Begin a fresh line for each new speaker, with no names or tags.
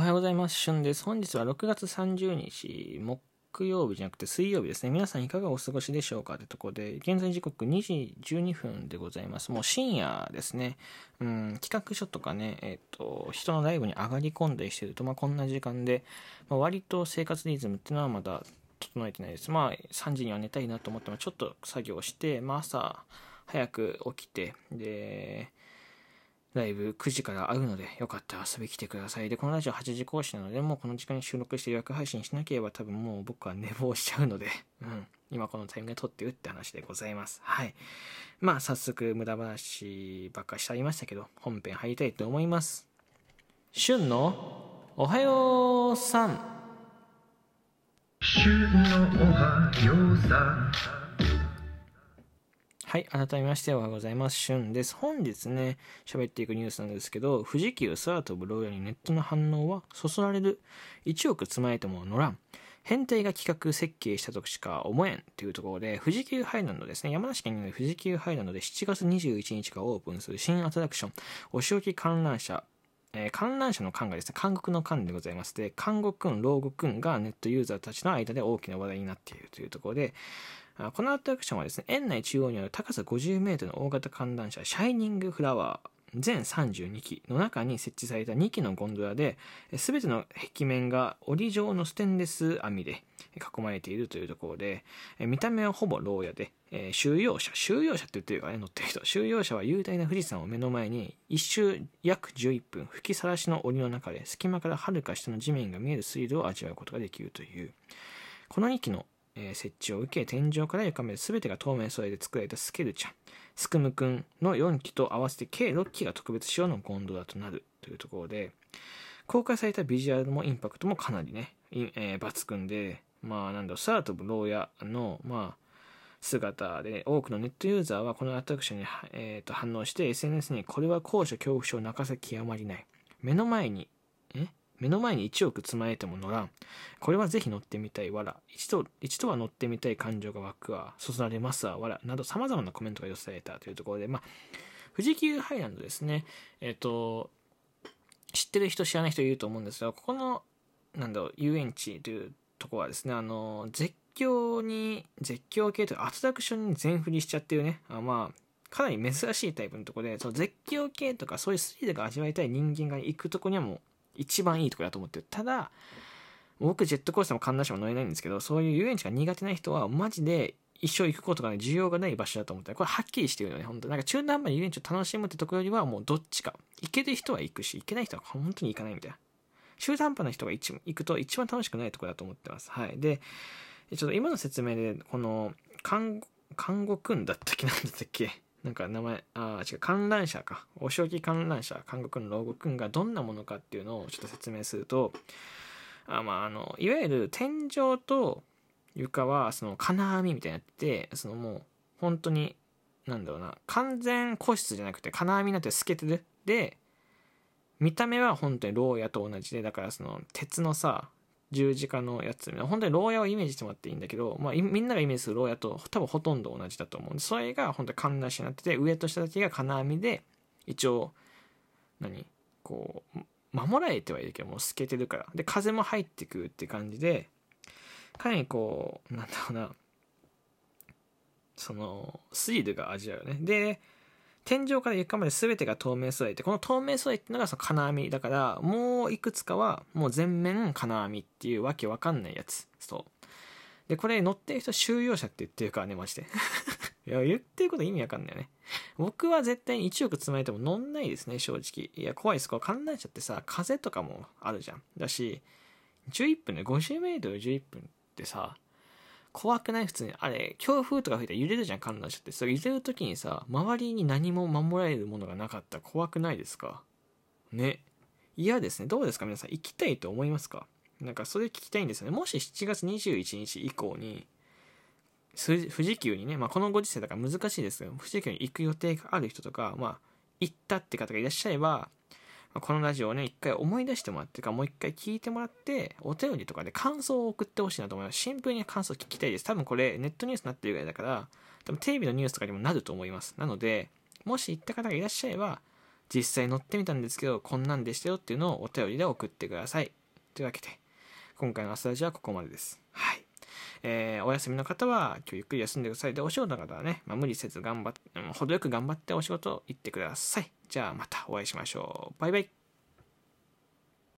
おはようございます。しゅんです。本日は6月30日、木曜日じゃなくて水曜日ですね。皆さんいかがお過ごしでしょうかというところで、現在時刻2時12分でございます。もう深夜ですね。うん、企画書とかね、えっ、と、人のライブに上がり込んだりしてると、まあこんな時間で、まあ、割と生活リズムっていうのはまだ整えてないです。まあ3時には寝たいなと思っても、ちょっと作業して、まあ朝早く起きて、で、ライブ9時からあるので、よかったら遊び来てください。で、このラジオ8時更新なので、もうこの時間に収録して予約配信しなければ多分もう僕は寝坊しちゃうので、うん。今このタイミングで撮ってるって話でございます。はい。まあ、早速無駄話ばっかしちゃいましたけど、本編入りたいと思います。旬のおはようさん。旬のおはようさん。はい、改めましておはようございます。しゅんです。本日ね、喋っていくニュースなんですけど、富士急空飛ぶ牢屋にネットの反応はそそられる。1億積まれても乗らん。変態が企画設計したとしか思えんというところで、富士急ハイランドですね、山梨県にある富士急ハイランドで7月21日がオープンする新アトラクション、お仕置き観覧車、えー、観覧車の観がですね、韓国の観でございます。で、韓国君、牢獄君がネットユーザーたちの間で大きな話題になっているというところで、このアトラクションはですね、園内中央にある高さ50メートルの大型観覧車、シャイニングフラワー、全32機の中に設置された2機のゴンドラで、すべての壁面が檻状のステンレス網で囲まれているというところで、見た目はほぼ牢屋で、収容者、収容者って言ってるからね、乗ってる人。収容者は雄大な富士山を目の前に、一周約11分、吹きさらしの檻の中で、隙間から遥か下の地面が見えるスリルを味わうことができるという。この2機のえー、設置を受け、天井から床まで全てが透明素材で作られたスケルちゃん、スクムくんの4機と合わせて計6機が特別仕様のゴンドラとなるというところで、公開されたビジュアルもインパクトもかなりね、えー、抜群で、まあなんだろう、サートブ牢屋の、まあ、姿で、多くのネットユーザーはこのアトラクションに、えー、と反応して SNS にこれは高所恐怖症泣かせ極まりない。目の前に、目の前に1億積まれても乗らん。これはぜひ乗ってみたいわら。一度、一度は乗ってみたい感情が湧くわ。そそられますわ。わら。など様々なコメントが寄せられたというところで、まあ、富士急ハイランドですね。えっ、ー、と、知ってる人知らない人いると思うんですが、ここの、なんだろう、遊園地というところはですね、あの、絶叫に、絶叫系というかアトラクションに全振りしちゃってるね。あまあ、かなり珍しいタイプのとこで、その絶叫系とかそういうスリルが味わいたい人間が行くとこにはもう一番いいところだと思ってる。ただ、僕ジェットコースターも観覧車も乗れないんですけど、そういう遊園地が苦手な人はマジで一生行くことがね、需要がない場所だと思ってこれはっきりしてるよね、本当なんか中途半端に遊園地を楽しむってところよりはもうどっちか。行ける人は行くし、行けない人は本当に行かないみたいな。中途半端な人が一行くと一番楽しくないところだと思ってます。はい。で、ちょっと今の説明で、この、看護、看護くんだったっけ？なんだったっけ？なんか名前、あ違う、観覧車か。お将棋観覧車、韓国の牢獄がどんなものかっていうのをちょっと説明すると、あまあ、あの、いわゆる天井と床は、その金網みたいになってて、そのもう、本当に、なんだろうな、完全個室じゃなくて金網になって透けてる。で、見た目は本当に牢屋と同じで、だからその鉄のさ、十字架のやつ、本当に牢屋をイメージしてもらっていいんだけど、まあ、みんながイメージする牢屋と多分ほとんど同じだと思うんで、それが本当に観覧車になってて、上と下だけが金網で、一応、何こう、守られてはいるけど、もう透けてるから。で、風も入ってくるって感じで、かなりこう、なんだろうな、その、スリルが味わうよね。で、天井から床まで全てが透明素材って、この透明素材っていうのがその金網だから、もういくつかはもう全面金網っていうわけわかんないやつ。そう。で、これ乗ってる人収容者って言ってるからね、マジで。いや、言ってること意味わかんないよね。僕は絶対に1億積まれても乗んないですね、正直。いや、怖いです。こう観覧車ってさ、風とかもあるじゃん。だし、11分で、50メートル11分ってさ、怖くない？普通に。あれ、強風とか吹いたら揺れるじゃん、観覧車って。それ揺れる時にさ、周りに何も守られるものがなかったら怖くないですか？ね。嫌ですね。どうですか？皆さん。行きたいと思いますか？なんかそれ聞きたいんですよね。もし7月21日以降に、富士急にね、まあ、このご時世だから難しいですけど、富士急に行く予定がある人とか、まあ、行ったって方がいらっしゃれば、このラジオをね、一回思い出してもらってか、もう一回聞いてもらって、お便りとかで感想を送ってほしいなと思います。シンプルに感想聞きたいです。多分これ、ネットニュースになってるぐらいだから、多分テレビのニュースとかにもなると思います。なので、もし行った方がいらっしゃれば、実際乗ってみたんですけど、こんなんでしたよっていうのをお便りで送ってください。というわけで、今回の朝ラジオはここまでです。はい。えー、お休みの方は今日ゆっくり休んでください。で、お仕事の方はね、まあ、無理せず頑張って、程よく頑張ってお仕事行ってください。じゃあまたお会いしましょう。バイバイ。